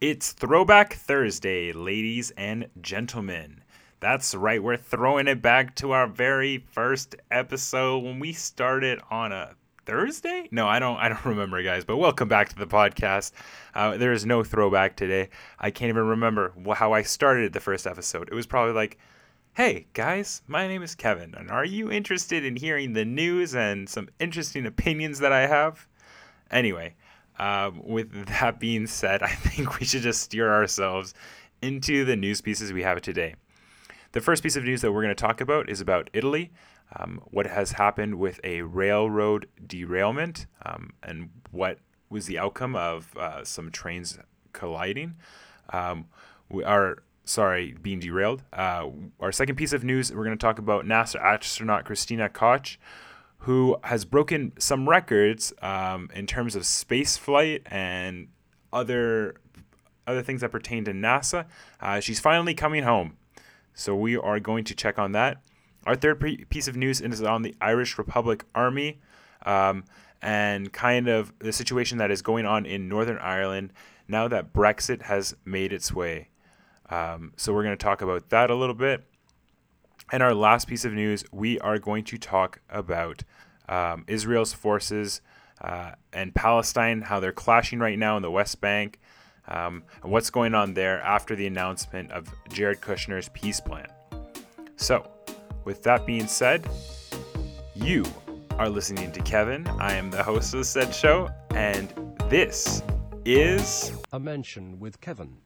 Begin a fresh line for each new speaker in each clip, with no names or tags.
It's Throwback Thursday, ladies and gentlemen. That's right, we're throwing it back to our very first episode when we started on a Thursday? No, I don't. I don't remember, guys. But welcome back to the podcast. Uh, there is no throwback today. I can't even remember how I started the first episode. It was probably like, "Hey guys, my name is Kevin, and are you interested in hearing the news and some interesting opinions that I have?" Anyway, um, with that being said, I think we should just steer ourselves into the news pieces we have today. The first piece of news that we're going to talk about is about Italy, um, what has happened with a railroad derailment, um, and what was the outcome of uh, some trains colliding. Um, we are sorry being derailed. Uh, our second piece of news, we're going to talk about NASA astronaut Christina Koch, who has broken some records um, in terms of space flight and other other things that pertain to NASA. Uh, she's finally coming home, so we are going to check on that. Our third pre- piece of news is on the Irish Republic Army um, and kind of the situation that is going on in Northern Ireland now that Brexit has made its way. Um, so we're going to talk about that a little bit. And our last piece of news, we are going to talk about um, Israel's forces uh, and Palestine, how they're clashing right now in the West Bank, um, and what's going on there after the announcement of Jared Kushner's peace plan. So, with that being said, you are listening to Kevin. I am the host of the said show, and this is
A Mention with Kevin.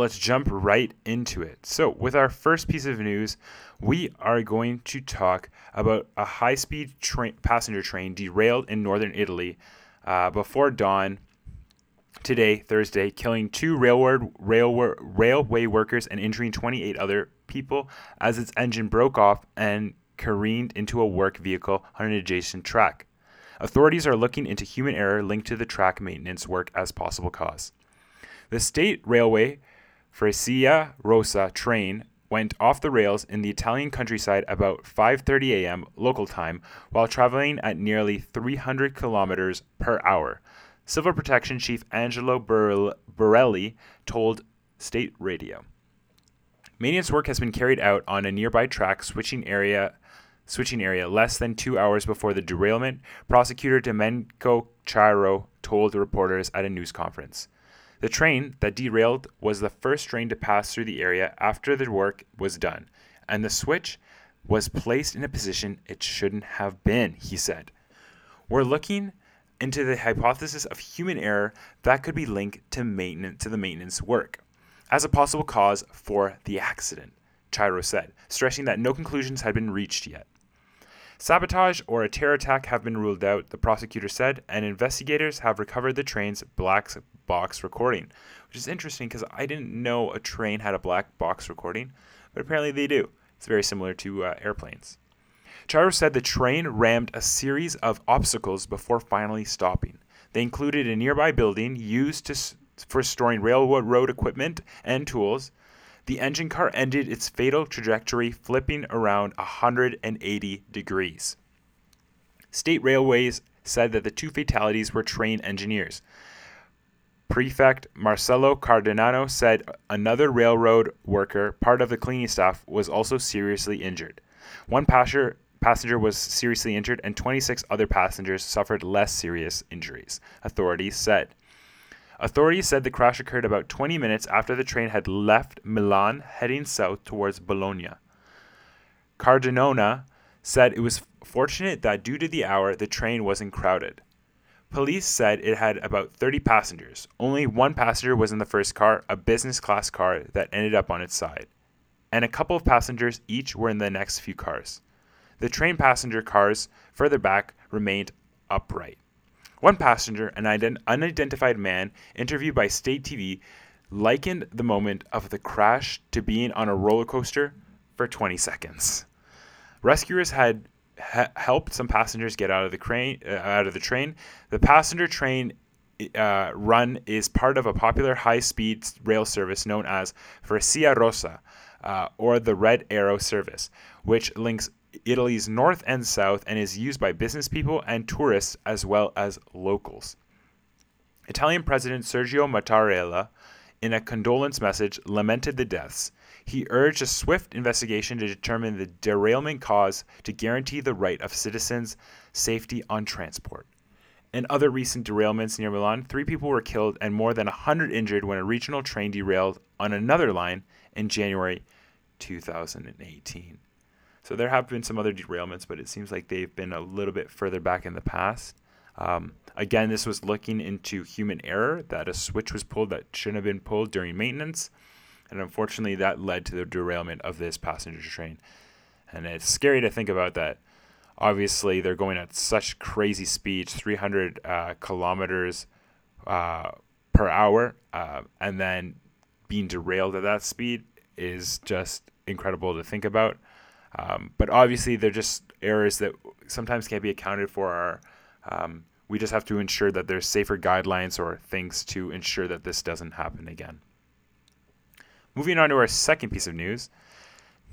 Let's jump right into it. So, with our first piece of news, we are going to talk about a high speed train, passenger train derailed in northern Italy uh, before dawn today, Thursday, killing two railroad, railway, railway workers and injuring 28 other people as its engine broke off and careened into a work vehicle on an adjacent track. Authorities are looking into human error linked to the track maintenance work as possible cause. The state railway Freccia Rossa train went off the rails in the Italian countryside about 5:30 a.m. local time while traveling at nearly 300 kilometers per hour. Civil Protection Chief Angelo Borrelli told State Radio. Maintenance work has been carried out on a nearby track switching area switching area less than 2 hours before the derailment, prosecutor Domenico Chiaro told reporters at a news conference. The train that derailed was the first train to pass through the area after the work was done, and the switch was placed in a position it shouldn't have been, he said. We're looking into the hypothesis of human error that could be linked to maintenance to the maintenance work as a possible cause for the accident, Chiaro said, stressing that no conclusions had been reached yet. Sabotage or a terror attack have been ruled out, the prosecutor said, and investigators have recovered the train's black box recording, which is interesting because I didn't know a train had a black box recording, but apparently they do. It's very similar to uh, airplanes. Chiaro said the train rammed a series of obstacles before finally stopping. They included a nearby building used to, for storing railroad equipment and tools, the engine car ended its fatal trajectory flipping around 180 degrees. State Railways said that the two fatalities were train engineers. Prefect Marcello Cardinano said another railroad worker, part of the cleaning staff, was also seriously injured. One passenger, passenger was seriously injured, and 26 other passengers suffered less serious injuries, authorities said. Authorities said the crash occurred about 20 minutes after the train had left Milan heading south towards Bologna. Cardinona said it was fortunate that due to the hour, the train wasn't crowded. Police said it had about 30 passengers. Only one passenger was in the first car, a business class car that ended up on its side. And a couple of passengers each were in the next few cars. The train passenger cars further back remained upright. One passenger, an ident- unidentified man, interviewed by state TV, likened the moment of the crash to being on a roller coaster for 20 seconds. Rescuers had helped some passengers get out of the crane, uh, out of the train. The passenger train uh, run is part of a popular high-speed rail service known as Freccia Rossa, uh, or the Red Arrow service, which links Italy's north and south and is used by business people and tourists as well as locals. Italian President Sergio Mattarella, in a condolence message, lamented the deaths. He urged a swift investigation to determine the derailment cause to guarantee the right of citizens' safety on transport. In other recent derailments near Milan, three people were killed and more than 100 injured when a regional train derailed on another line in January 2018. So there have been some other derailments, but it seems like they've been a little bit further back in the past. Um, again, this was looking into human error that a switch was pulled that shouldn't have been pulled during maintenance. And unfortunately, that led to the derailment of this passenger train. And it's scary to think about that. Obviously, they're going at such crazy speeds 300 uh, kilometers uh, per hour, uh, and then being derailed at that speed is just incredible to think about. Um, but obviously, they're just errors that sometimes can't be accounted for. Or, um, we just have to ensure that there's safer guidelines or things to ensure that this doesn't happen again. Moving on to our second piece of news.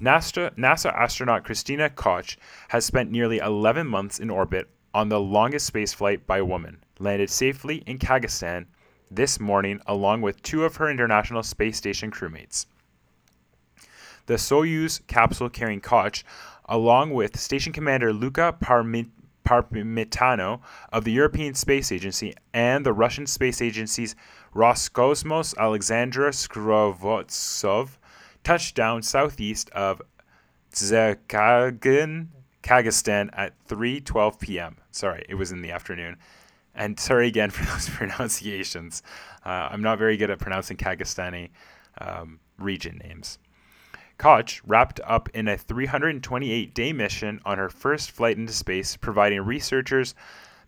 NASA, NASA astronaut Christina Koch has spent nearly 11 months in orbit on the longest spaceflight by a woman, landed safely in Kazakhstan this morning along with two of her International Space Station crewmates. The Soyuz capsule carrying Koch, along with Station Commander Luca Parmitano of the European Space Agency and the Russian Space Agency's Roscosmos Alexandra Skrovotsov, touched down southeast of Zhekagin, Kazakhstan at 3:12 p.m. Sorry, it was in the afternoon. And sorry again for those pronunciations. Uh, I'm not very good at pronouncing Kazakhstani um, region names. Koch wrapped up in a 328 day mission on her first flight into space, providing researchers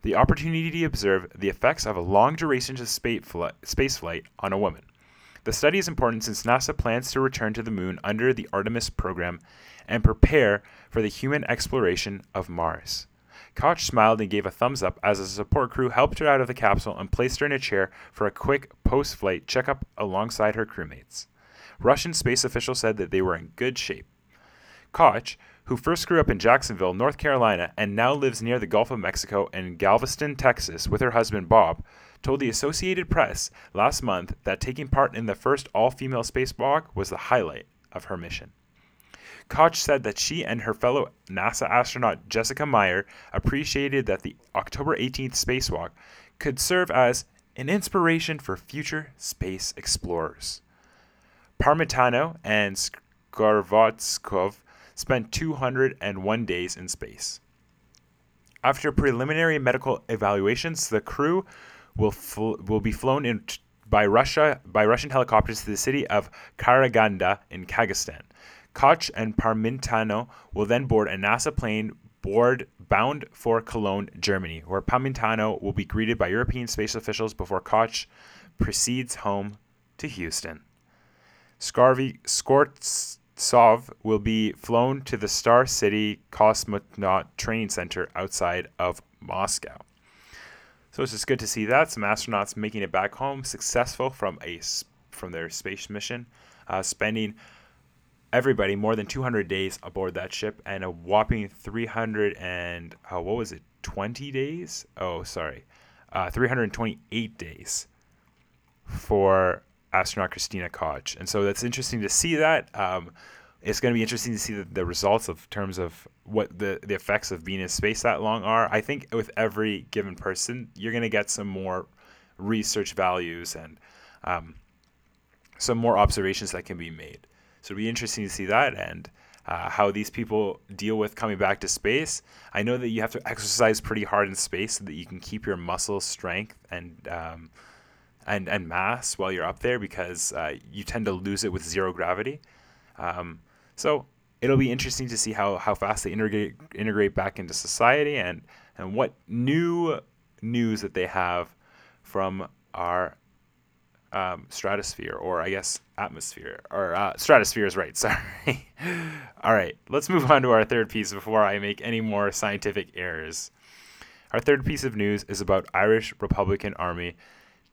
the opportunity to observe the effects of a long duration space flight on a woman. The study is important since NASA plans to return to the moon under the Artemis program and prepare for the human exploration of Mars. Koch smiled and gave a thumbs up as a support crew helped her out of the capsule and placed her in a chair for a quick post flight checkup alongside her crewmates. Russian space officials said that they were in good shape. Koch, who first grew up in Jacksonville, North Carolina, and now lives near the Gulf of Mexico in Galveston, Texas, with her husband Bob, told the Associated Press last month that taking part in the first all female spacewalk was the highlight of her mission. Koch said that she and her fellow NASA astronaut Jessica Meir appreciated that the October 18th spacewalk could serve as an inspiration for future space explorers. Parmitano and Skorovatskov spent 201 days in space. After preliminary medical evaluations, the crew will fl- will be flown in t- by Russia by Russian helicopters to the city of Karaganda in Kazakhstan. Koch and Parmitano will then board a NASA plane board bound for Cologne, Germany, where Parmitano will be greeted by European space officials before Koch proceeds home to Houston. Skarvy Skortsov will be flown to the Star City Cosmonaut Training Center outside of Moscow. So it's just good to see that some astronauts making it back home, successful from a from their space mission, uh, spending everybody more than 200 days aboard that ship and a whopping 300 and uh, what was it 20 days oh sorry uh, 328 days for astronaut Christina Koch. And so that's interesting to see that. Um, it's going to be interesting to see the, the, results of terms of what the, the effects of being in space that long are. I think with every given person, you're going to get some more research values and um, some more observations that can be made. So it'll be interesting to see that and uh, how these people deal with coming back to space. I know that you have to exercise pretty hard in space so that you can keep your muscle strength and um, and, and mass while you're up there because uh, you tend to lose it with zero gravity. Um, so it'll be interesting to see how, how fast they integrate integrate back into society and and what new news that they have from our um, stratosphere or I guess atmosphere or uh, stratosphere is right. Sorry. All right, let's move on to our third piece before I make any more scientific errors. Our third piece of news is about Irish Republican Army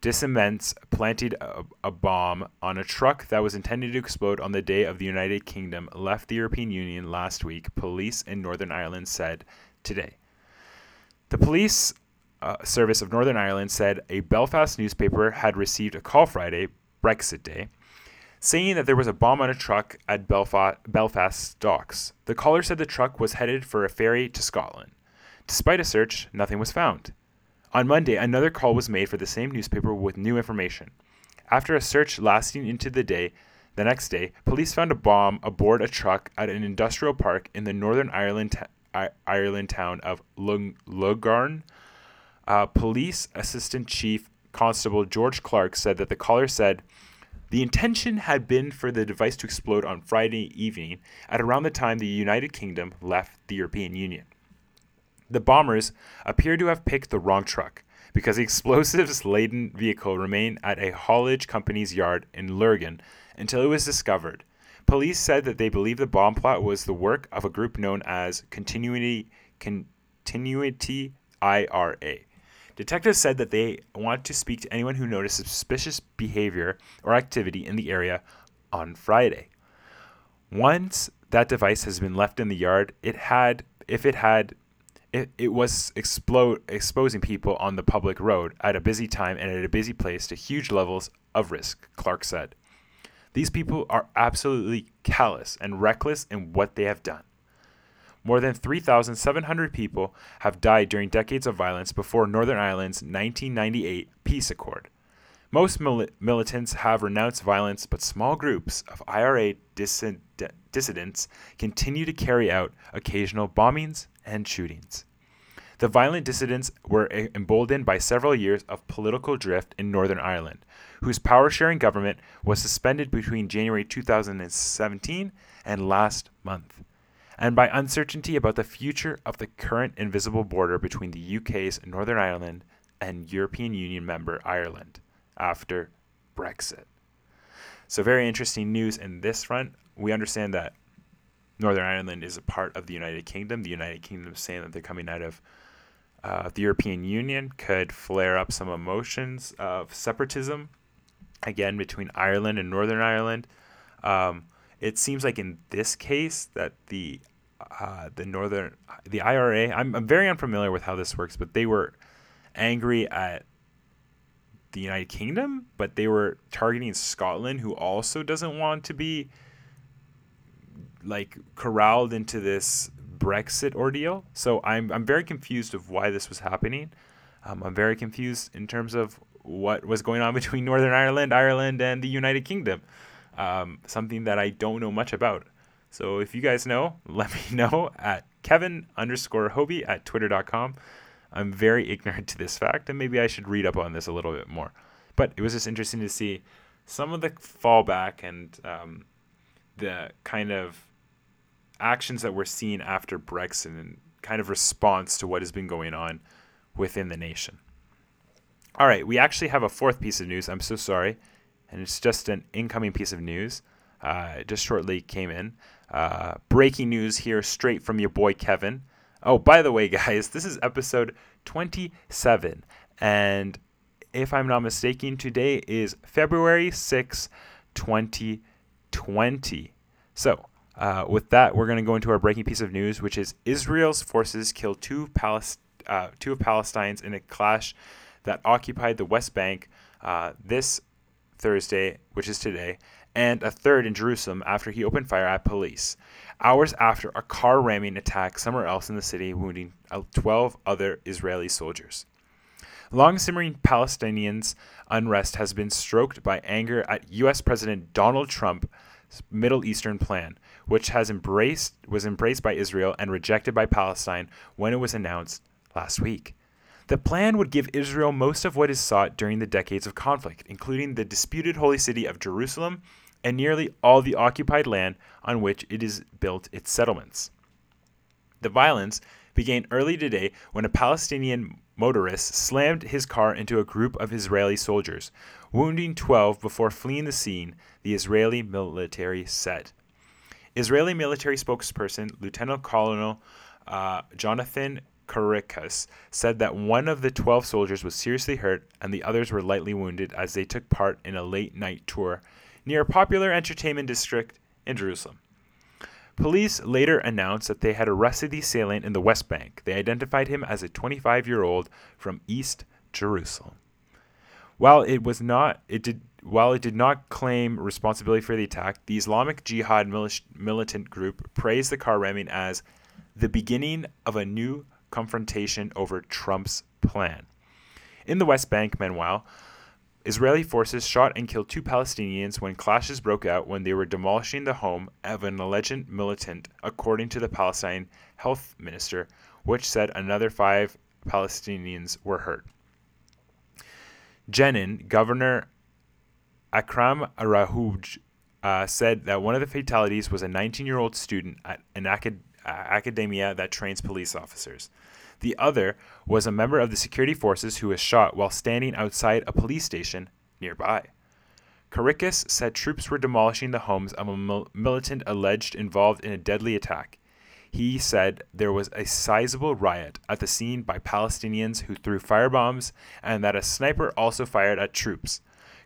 dissidents planted a, a, bomb on a truck that was intended to explode on the day of the United Kingdom left the European Union last week, police in Northern Ireland said today. The police uh, service of Northern Ireland said a Belfast newspaper had received a call Friday, Brexit Day, saying that there was a bomb on a truck at Belfast, Belfast docks. The caller said the truck was headed for a ferry to Scotland. Despite a search, nothing was found. On Monday, another call was made for the same newspaper with new information. After a search lasting into the day, the next day, police found a bomb aboard a truck at an industrial park in the Northern Ireland, t- Ireland town of Lurgan. Uh, police Assistant Chief Constable George Clarke said that the caller said the intention had been for the device to explode on Friday evening at around the time the United Kingdom left the European Union. The bombers appear to have picked the wrong truck because the explosives laden vehicle remained at a haulage company's yard in Lurgan until it was discovered. Police said that they believe the bomb plot was the work of a group known as Continuity Continuity IRA. Detectives said that they want to speak to anyone who noticed suspicious behavior or activity in the area on Friday. Once that device has been left in the yard, it had if it had it, it was explode exposing people on the public road at a busy time and at a busy place to huge levels of risk, Clarke said. These people are absolutely callous and reckless in what they have done. More than 3,700 people have died during decades of violence before Northern Ireland's 1998 peace accord. Most mil- militants have renounced violence, but small groups of IRA dissident- dissidents continue to carry out occasional bombings and shootings. The violent dissidents were emboldened by several years of political drift in Northern Ireland, whose power sharing government was suspended between January 2017 and last month and by uncertainty about the future of the current invisible border between the UK's Northern Ireland and European Union member Ireland after Brexit. So, very interesting news in this front. We understand that Northern Ireland is a part of the United Kingdom. The United Kingdom saying that they're coming out of uh, the European Union, could flare up some emotions of separatism, again, between Ireland and Northern Ireland. Um, it seems like in this case that the uh, the northern the IRA I'm, I'm very unfamiliar with how this works, but they were angry at the United Kingdom, but they were targeting Scotland, who also doesn't want to be like corralled into this Brexit ordeal. So I'm I'm very confused of why this was happening. Um, I'm very confused in terms of what was going on between Northern Ireland, Ireland, and the United Kingdom um, something that I don't know much about. So if you guys know, let me know at Kevin underscore Hobe at twitter.com. I'm very ignorant to this fact, and maybe I should read up on this a little bit more. But it was just interesting to see some of the fallback and um, the kind of actions that we're seeing after Brexit and kind of response to what has been going on within the nation. All right, we actually have a fourth piece of news. I'm so sorry and it's just an incoming piece of news. Uh, just shortly came in. Uh, breaking news here, straight from your boy Kevin. Oh, by the way, guys, this is episode 27. And if I'm not mistaken, today is February 6, 2020. So, uh, with that, we're going to go into our breaking piece of news, which is Israel's forces killed two, Palest- uh, two of Palestinians in a clash that occupied the West Bank. Uh, this Thursday, which is today, and a third in Jerusalem after he opened fire at police. Hours after a car ramming attack somewhere else in the city, wounding 12 other Israeli soldiers. Long simmering Palestinians' unrest has been stroked by anger at U.S. President Donald Trump's Middle Eastern plan, which has embraced was embraced by Israel and rejected by Palestine when it was announced last week. The plan would give Israel most of what is sought during the decades of conflict, including the disputed holy city of Jerusalem and nearly all the occupied land on which it has built its settlements. The violence began early today when a Palestinian motorist slammed his car into a group of Israeli soldiers, wounding 12 before fleeing the scene, the Israeli military said. Israeli military spokesperson Lieutenant Colonel uh, Jonathan Karikas said that one of the 12 soldiers was seriously hurt and the others were lightly wounded as they took part in a late night tour near a popular entertainment district in Jerusalem. Police later announced that they had arrested the assailant in the West Bank. They identified him as a 25 year old from East Jerusalem. While it was not, it did while it did not claim responsibility for the attack, the Islamic Jihad militant group praised the car ramming as the beginning of a new confrontation over Trump's plan. In the West Bank, meanwhile, Israeli forces shot and killed two Palestinians when clashes broke out when they were demolishing the home of an alleged militant, according to the Palestine health minister, which said another five Palestinians were hurt. Jenin, Governor Akram Arahuj, uh, said that one of the fatalities was a 19 year old student at an acad- uh, academia that trains police officers. The other was a member of the security forces who was shot while standing outside a police station nearby. Carikas said troops were demolishing the homes of a mil- militant alleged involved in a deadly attack. He said there was a sizable riot at the scene by Palestinians who threw firebombs and that a sniper also fired at troops.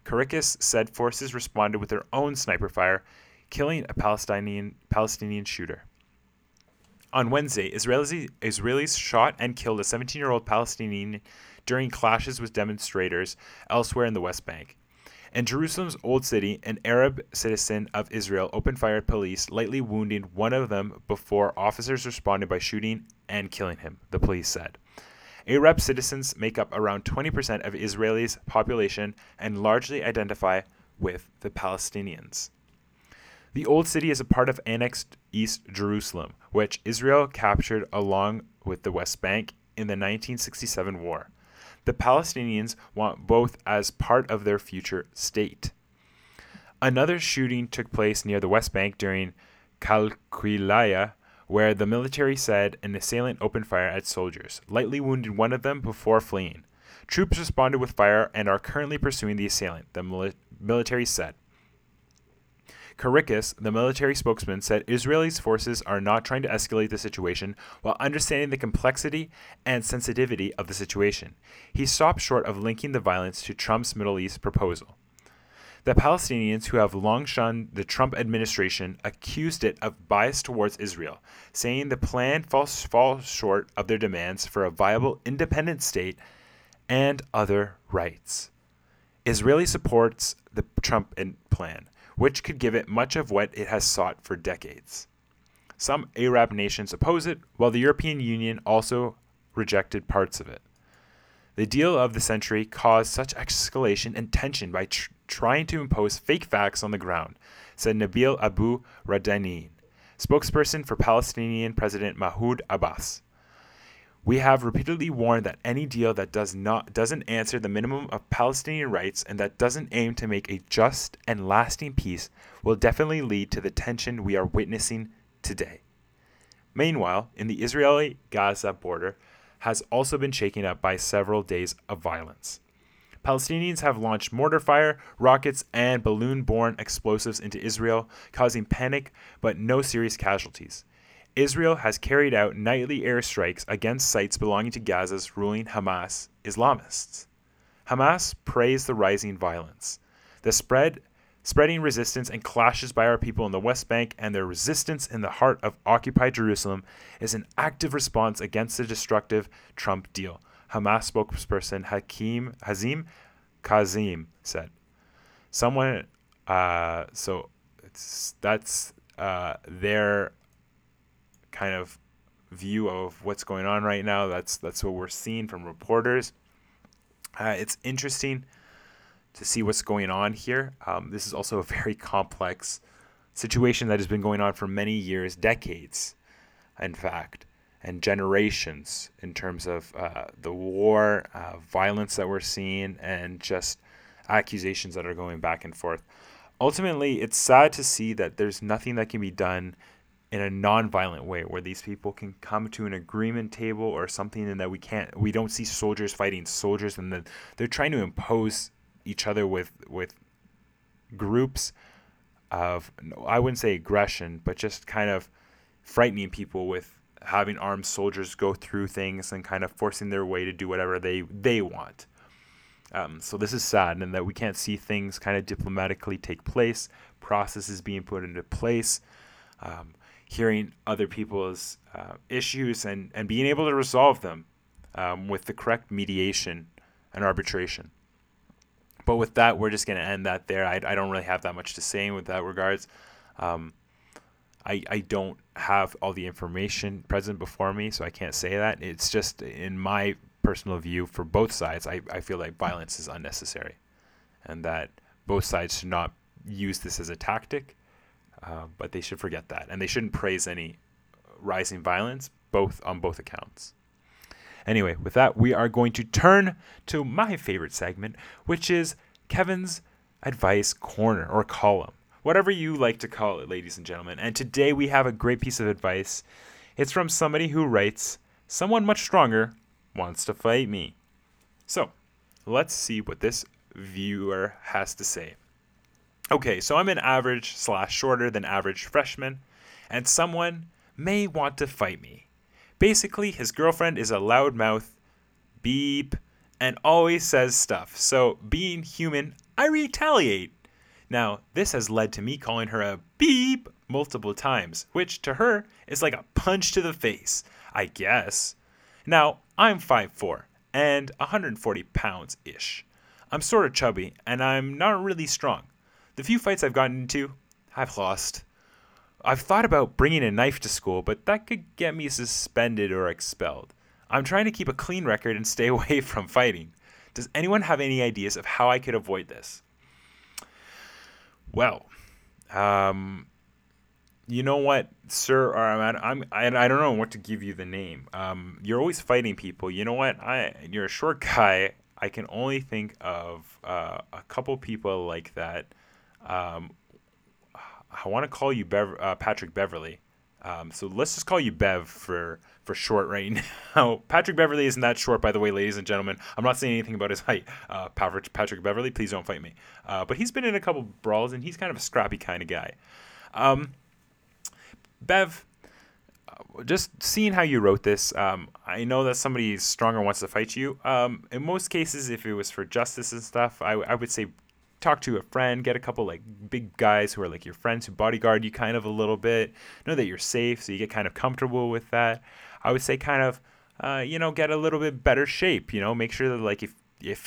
Carikas said forces responded with their own sniper fire, killing a Palestinian Palestinian shooter. On Wednesday, Israelis, Israelis shot and killed a 17 year old Palestinian during clashes with demonstrators elsewhere in the West Bank. In Jerusalem's Old City, an Arab citizen of Israel opened fire at police, lightly wounding one of them before officers responded by shooting and killing him, the police said. Arab citizens make up around 20% of Israel's population and largely identify with the Palestinians. The Old City is a part of annexed East Jerusalem, which Israel captured along with the West Bank in the 1967 war. The Palestinians want both as part of their future state. Another shooting took place near the West Bank during Kalkilaya, where the military said an assailant opened fire at soldiers, lightly wounded one of them before fleeing. Troops responded with fire and are currently pursuing the assailant, the military said. Carikas, the military spokesman, said Israeli forces are not trying to escalate the situation while understanding the complexity and sensitivity of the situation. He stopped short of linking the violence to Trump's Middle East proposal. The Palestinians, who have long shunned the Trump administration, accused it of bias towards Israel, saying the plan falls, falls short of their demands for a viable independent state and other rights. Israeli supports the Trump plan which could give it much of what it has sought for decades. Some Arab nations oppose it, while the European Union also rejected parts of it. The deal of the century caused such escalation and tension by tr- trying to impose fake facts on the ground, said Nabil Abu Radani, spokesperson for Palestinian President Mahmoud Abbas. We have repeatedly warned that any deal that does not doesn't answer the minimum of Palestinian rights and that doesn't aim to make a just and lasting peace will definitely lead to the tension we are witnessing today. Meanwhile, in the Israeli Gaza border has also been shaken up by several days of violence. Palestinians have launched mortar fire, rockets, and balloon borne explosives into Israel, causing panic but no serious casualties. Israel has carried out nightly airstrikes against sites belonging to Gaza's ruling Hamas Islamists. Hamas praised the rising violence, the spread, spreading resistance and clashes by our people in the West Bank, and their resistance in the heart of occupied Jerusalem is an active response against the destructive Trump deal. Hamas spokesperson Hakim Hazim Kazim said. Someone, uh, so that's uh, their kind of view of what's going on right now. That's that's what we're seeing from reporters. Uh, it's interesting to see what's going on here. Um, this is also a very complex situation that has been going on for many years, decades, in fact, and generations in terms of uh, the war, uh, violence that we're seeing, and just accusations that are going back and forth. Ultimately, it's sad to see that there's nothing that can be done in a non-violent way where these people can come to an agreement table or something and that we can't we don't see soldiers fighting soldiers and that they're trying to impose each other with with groups of I wouldn't say aggression but just kind of frightening people with having armed soldiers go through things and kind of forcing their way to do whatever they they want. Um, so this is sad, and that we can't see things kind of diplomatically take place, processes being put into place, um, hearing other people's uh, issues, and and being able to resolve them um, with the correct mediation and arbitration. But with that, we're just going to end that there. I, I don't really have that much to say with that regards. Um, I, I don't have all the information present before me, so I can't say that. It's just in my personal view for both sides, I, I feel like violence is unnecessary and that both sides should not use this as a tactic, uh, but they should forget that. And they shouldn't praise any rising violence, both on both accounts. Anyway, with that, we are going to turn to my favorite segment, which is Kevin's Advice Corner or column whatever you like to call it, ladies and gentlemen. And today we have a great piece of advice. It's from somebody who writes, Someone much stronger wants to fight me. So let's see what this viewer has to say. Okay, so I'm an average slash shorter than average freshman, and someone may want to fight me. Basically, his girlfriend is a loudmouth, beep, and always says stuff. So, being human, I retaliate. Now, this has led to me calling her a beep multiple times, which to her is like a punch to the face, I guess. Now, I'm 5'4 and 140 pounds ish. I'm sort of chubby and I'm not really strong. The few fights I've gotten into, I've lost. I've thought about bringing a knife to school, but that could get me suspended or expelled. I'm trying to keep a clean record and stay away from fighting. Does anyone have any ideas of how I could avoid this? Well, um, you know what, sir? I'm, I'm I, I don't know what to give you the name. Um, you're always fighting people. You know what? I you're a short guy. I can only think of uh, a couple people like that. Um, I want to call you Bev- uh, Patrick Beverley. Um, so let's just call you Bev for for short right now. Patrick Beverley isn't that short, by the way, ladies and gentlemen. I'm not saying anything about his height. Uh, Patrick Beverley, please don't fight me. Uh, but he's been in a couple brawls, and he's kind of a scrappy kind of guy. Um, Bev, uh, just seeing how you wrote this, um, I know that somebody stronger wants to fight you. Um, in most cases, if it was for justice and stuff, I, I would say talk to a friend, get a couple like big guys who are like your friends who bodyguard you kind of a little bit, know that you're safe, so you get kind of comfortable with that. I would say kind of, uh, you know, get a little bit better shape. You know, make sure that like if if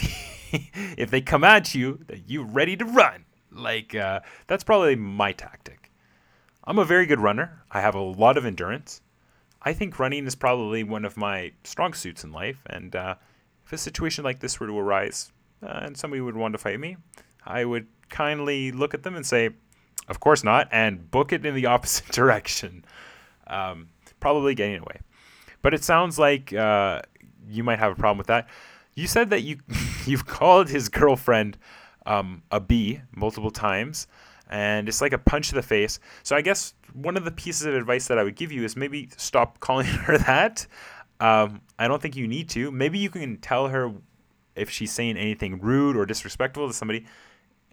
if they come at you, that you're ready to run. Like uh, that's probably my tactic. I'm a very good runner. I have a lot of endurance. I think running is probably one of my strong suits in life. And uh, if a situation like this were to arise uh, and somebody would want to fight me, I would kindly look at them and say, "Of course not," and book it in the opposite direction, um, probably getting away. But it sounds like uh, you might have a problem with that. You said that you you've called his girlfriend um, a B multiple times, and it's like a punch to the face. So I guess one of the pieces of advice that I would give you is maybe stop calling her that. Um, I don't think you need to. Maybe you can tell her if she's saying anything rude or disrespectful to somebody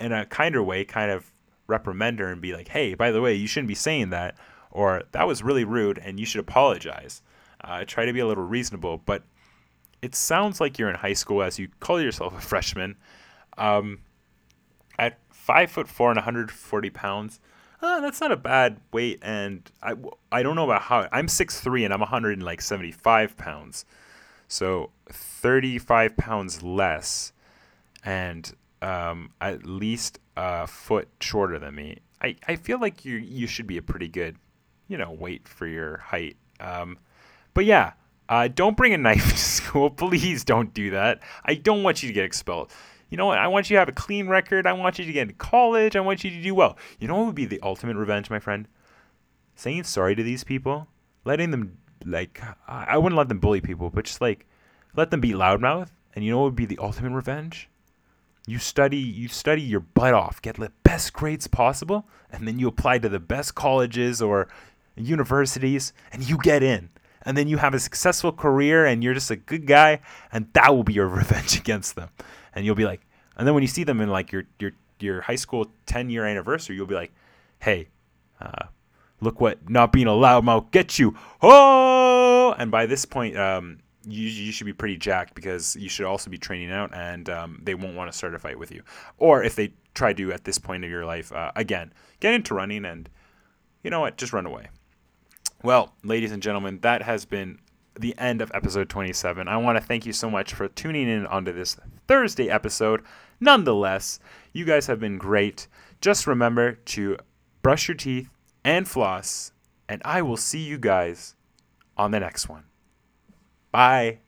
in a kinder way, kind of reprimand her and be like, "Hey, by the way, you shouldn't be saying that," or "That was really rude, and you should apologize." Uh, try to be a little reasonable, but it sounds like you're in high school as you call yourself a freshman. Um, at five foot four and 140 pounds, uh, that's not a bad weight. And I, I don't know about how I'm 6'3 and I'm 175 pounds. So 35 pounds less and um, at least a foot shorter than me. I, I feel like you you should be a pretty good, you know, weight for your height. Um, but yeah, uh, don't bring a knife to school. Please don't do that. I don't want you to get expelled. You know what? I want you to have a clean record. I want you to get into college. I want you to do well. You know what would be the ultimate revenge, my friend? Saying sorry to these people, letting them like I wouldn't let them bully people, but just like let them be loudmouth. And you know what would be the ultimate revenge? You study, you study your butt off, get the best grades possible, and then you apply to the best colleges or universities, and you get in. And then you have a successful career and you're just a good guy and that will be your revenge against them. And you'll be like and then when you see them in like your your your high school 10 year anniversary you'll be like hey uh, look what not being a loudmouth gets you. Oh! And by this point, um, you, you should be pretty jacked because you should also be training out, and um, they won't want to start a fight with you. Or if they try to at this point of your life, uh, again, get into running, and you know what, just run away. Well, ladies and gentlemen, that has been the end of episode 27. I want to thank you so much for tuning in onto this Thursday episode. Nonetheless, you guys have been great. Just remember to brush your teeth and floss, and I will see you guys on the next one. Bye.